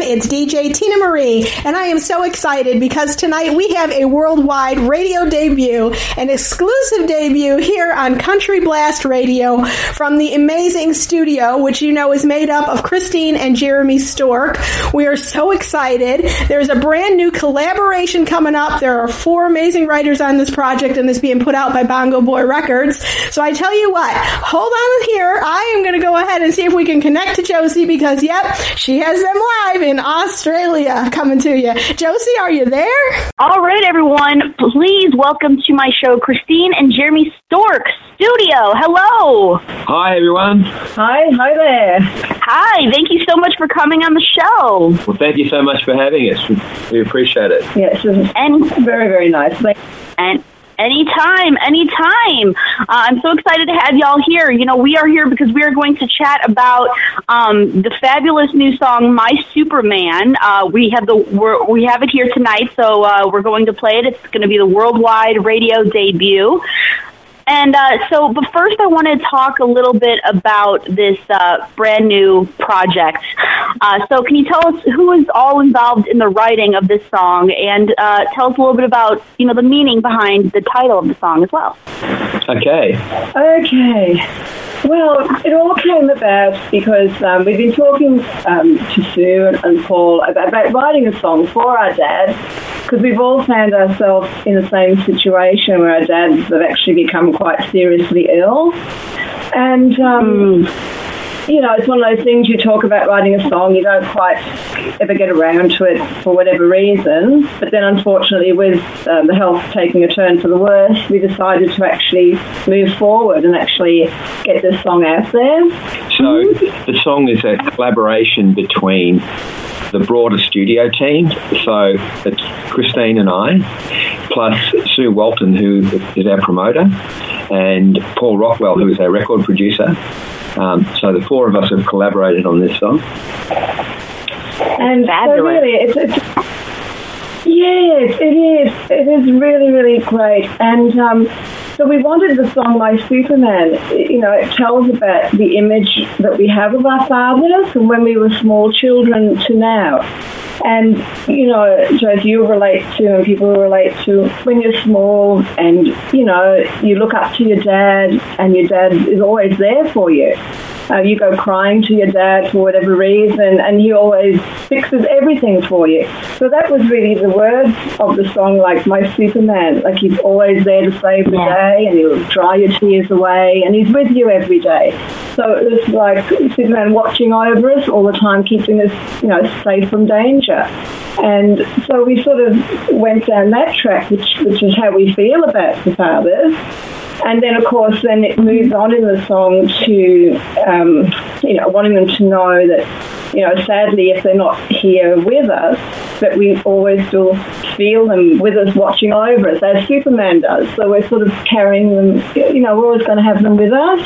everyone. It's DJ Tina Marie, and I am so excited because tonight we have a worldwide radio debut, an exclusive debut here on Country Blast Radio from the amazing Studeo, which you know is made up of Christine and Jeremy Stork. We are so excited. There's a brand new collaboration coming up. There are four amazing writers on this project, and this being put out by Bongo Boy Records. So I tell you what, hold on here. I am going to go ahead and see if we can connect to Josie because, yep, she has them live in Australia coming to you. Josie, are you there? All right, everyone. Please welcome to my show Christine and Jeremy Stork Studeo. Hello. Hi, everyone. Hi, hi there. Hi, thank you so much for coming on the show. Well, thank you so much for having us. We appreciate it. Yes, and very, very nice. Thank- And Anytime, anytime. Uh, I'm so excited to have y'all here. You know, we are here because we are going to chat about um, the fabulous new song "My Superman." Uh, we have the we have it here tonight, so uh, we're going to play it. It's going to be the worldwide radio debut. And uh, so, but first, I want to talk a little bit about this uh, brand new project. Uh, so, can you tell us who is all involved in the writing of this song, and uh, tell us a little bit about you know the meaning behind the title of the song as well? Okay. Okay. Well, it all came about because um, we've been talking um, to Sue and, and Paul about, about, writing a song for our dad because we've all found ourselves in the same situation where our dads have actually become quite seriously ill. And um, mm you know, it's one of those things you talk about writing a song, you don't quite ever get around to it for whatever reason. But then, unfortunately, with um, the health taking a turn for the worse, we decided to actually move forward and actually get this song out there. So, the song is a collaboration between the broader Studeo team. So, it's Christine and I, plus Sue Walton, who is our promoter, and Paul Rockwell, who is our record producer. Um, so the four of us have collaborated on this song. And Fabulous. so really, it's, it's yes, it is. It is really, really great. And um, so we wanted the song My Superman. You know, it tells about the image that we have of our fathers from when we were small children to now. And, you know, Joe, you relate to and people relate to when you're small and, you know, you look up to your dad and your dad is always there for you. Uh, you go crying to your dad for whatever reason, and he always fixes everything for you. So that was really the words of the song, like my Superman. Like he's always there to save the yeah. day, and he'll dry your tears away, and he's with you every day. So it was like Superman watching over us all the time, keeping us, you know, safe from danger. And so we sort of went down that track, which which is how we feel about the fathers. And then, of course, then it moves on in the song to, um, you know, wanting them to know that, you know, sadly, if they're not here with us, that we always still feel them with us watching over us, as Superman does. So we're sort of carrying them, you know, we're always going to have them with us.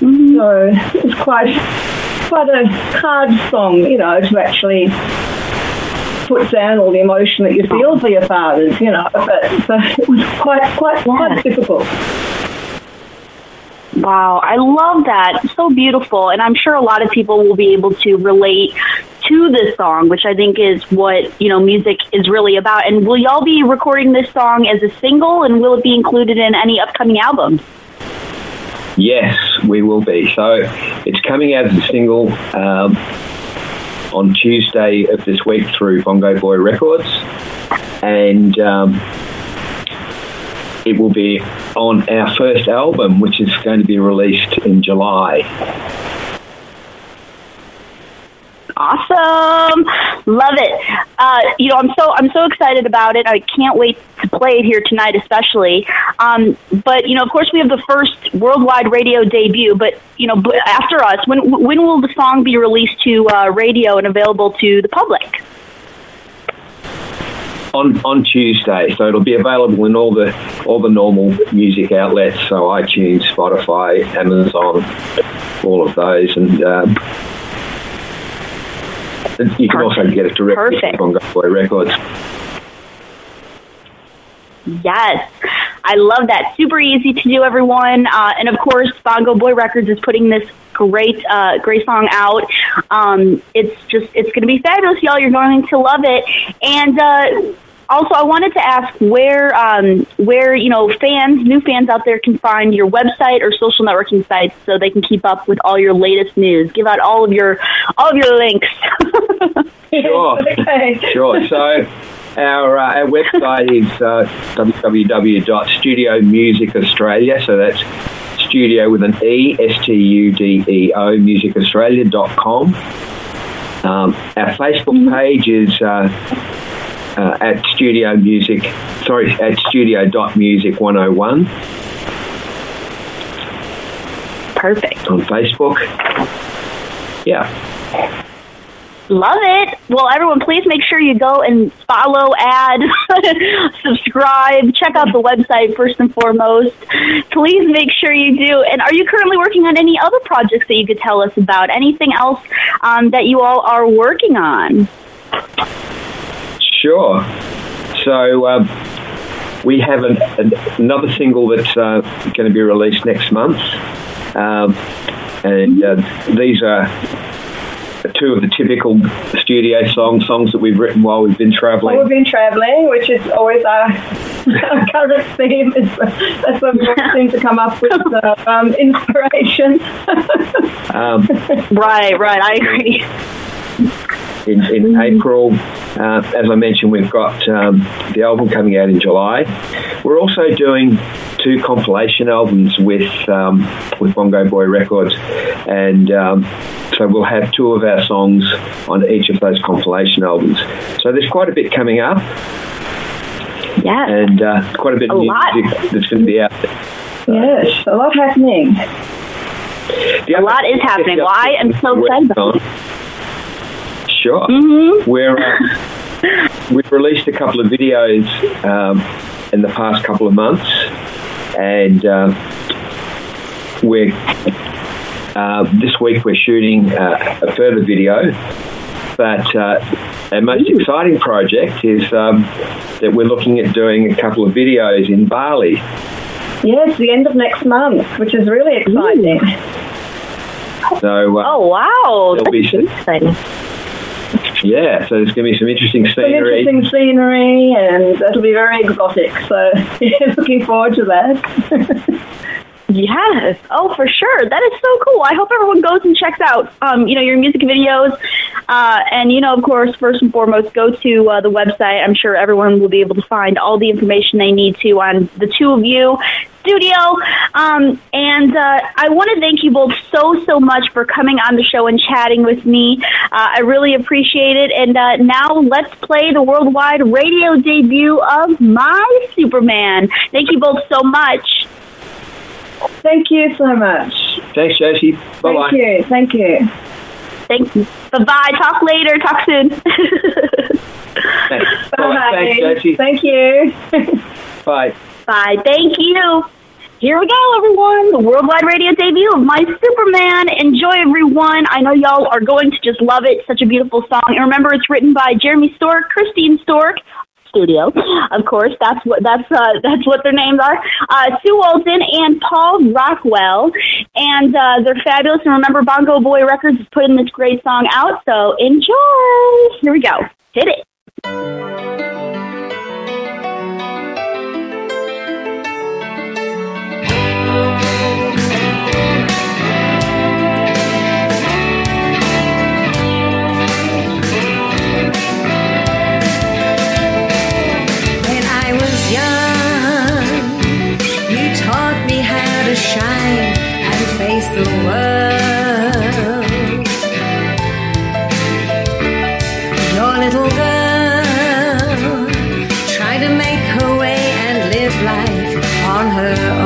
Mm-hmm. So it's quite, quite a hard song, you know, to actually put down all the emotion that you feel for your fathers, you know. But so it was quite quite yeah. quite difficult. Wow, I love that. So beautiful. And I'm sure a lot of people will be able to relate to this song, which I think is what, you know, music is really about. And will y'all be recording this song as a single and will it be included in any upcoming albums? Yes, we will be. So it's coming out as a single. Um, on Tuesday of this week through Bongo Boy Records, and um, it will be on our first album, which is going to be released in July. Awesome, love it. Uh, you know, I'm so I'm so excited about it. I can't wait to play it here tonight, especially. Um, but you know, of course, we have the first worldwide radio debut. But you know, after us, when when will the song be released to uh, radio and available to the public? on on Tuesday. So it'll be available in all the all the normal music outlets, so iTunes, Spotify, Amazon, all of those, and um, you can also get it directly Perfect. from Boy Records. Yes, I love that. Super easy to do, everyone. Uh, and of course, Bongo Boy Records is putting this great, uh, great song out. Um, it's just it's going to be fabulous, y'all. You're going to love it, and. Uh, also, I wanted to ask where um, where you know fans, new fans out there, can find your website or social networking sites so they can keep up with all your latest news. Give out all of your all of your links. sure, okay. sure. So. Our, uh, our website is uh, www.studeomusicaustralia. So that's Studeo with an E, S T U D E O, musicaustralia.com. Um, our Facebook mm-hmm. page is uh, uh, at Studeo Music, sorry, at Studeo Dot Music 101. Perfect. On Facebook. Yeah. Love it. Well, everyone, please make sure you go and follow, add, subscribe, check out the website first and foremost. Please make sure you do. And are you currently working on any other projects that you could tell us about? Anything else um, that you all are working on? Sure. So um, we have an, an, another single that's uh, going to be released next month, um, and uh, these are two of the typical Studeo songs, songs that we've written while we've been travelling. While we've been travelling, which is always our, our current theme. Is, that's when we seem to come up with uh, um, inspiration. um, right, right. I agree in, in mm-hmm. April. Uh, as I mentioned, we've got um, the album coming out in July. We're also doing two compilation albums with um, with Bongo Boy Records, and um, so we'll have two of our songs on each of those compilation albums. So there's quite a bit coming up. Yeah, and uh, quite a bit a of music that's going to be out there. Yes, a lot happening. a lot is happening. Well, I am so excited. Sure. Mm-hmm. We're, uh, we've released a couple of videos um, in the past couple of months, and uh, we're uh, this week we're shooting uh, a further video. But uh, our most Ooh. exciting project is um, that we're looking at doing a couple of videos in Bali. Yes, the end of next month, which is really exciting. So, uh, oh wow, that's be exciting. Yeah, so there's going to be some interesting scenery. Some interesting scenery, and it'll be very exotic. So, yeah, looking forward to that. Yes. Oh, for sure. That is so cool. I hope everyone goes and checks out, um, you know, your music videos. Uh, and, you know, of course, first and foremost, go to uh, the website. I'm sure everyone will be able to find all the information they need to on the two of you Studeo. Um, and uh, I want to thank you both so, so much for coming on the show and chatting with me. Uh, I really appreciate it. And uh, now let's play the worldwide radio debut of My Superman. Thank you both so much. Thank you so much. Thanks, Josie. Bye bye. Thank you. Thank you. Thank you. Bye bye. Talk later. Talk soon. Thanks. Bye. Thanks, Josie. Thank you. bye. Bye. Thank you. Here we go, everyone. The worldwide radio debut of My Superman. Enjoy, everyone. I know y'all are going to just love it. Such a beautiful song. And remember, it's written by Jeremy Stork, Christine Stork, Studeo. Of course, that's what that's uh, that's what their names are. Uh, Sue Walton and Paul Rockwell, and uh, they're fabulous. And remember, Bongo Boy Records is putting this great song out, so enjoy. Here we go. Hit it. little girl try to make her way and live life on her own.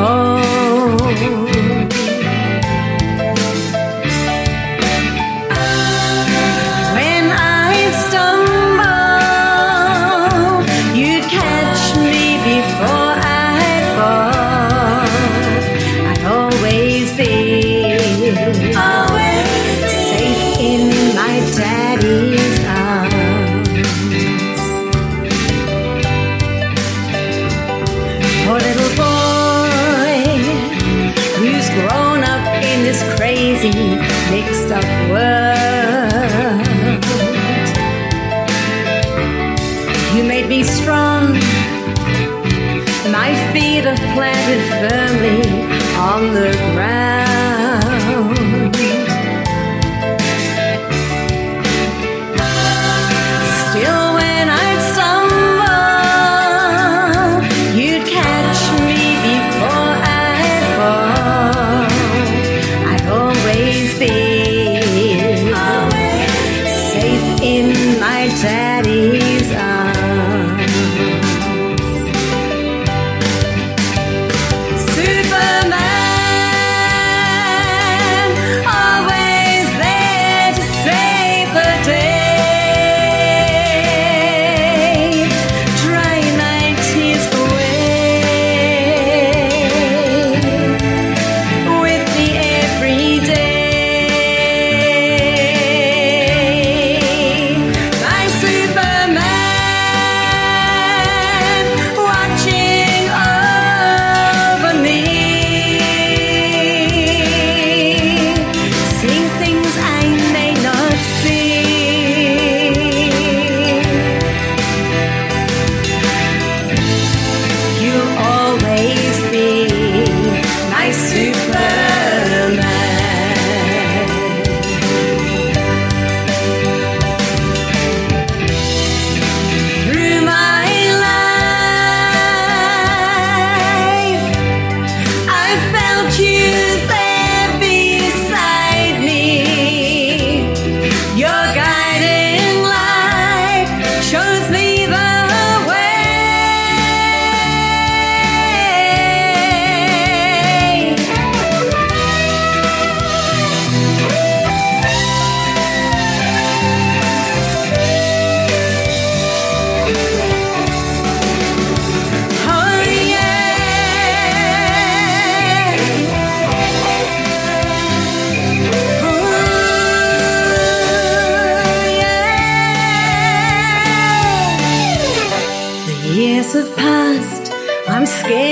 on the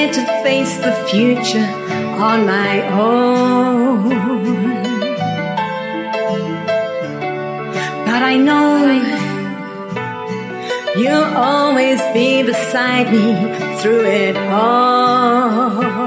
prepared to face the future on my own. But I know you'll always be beside me through it all.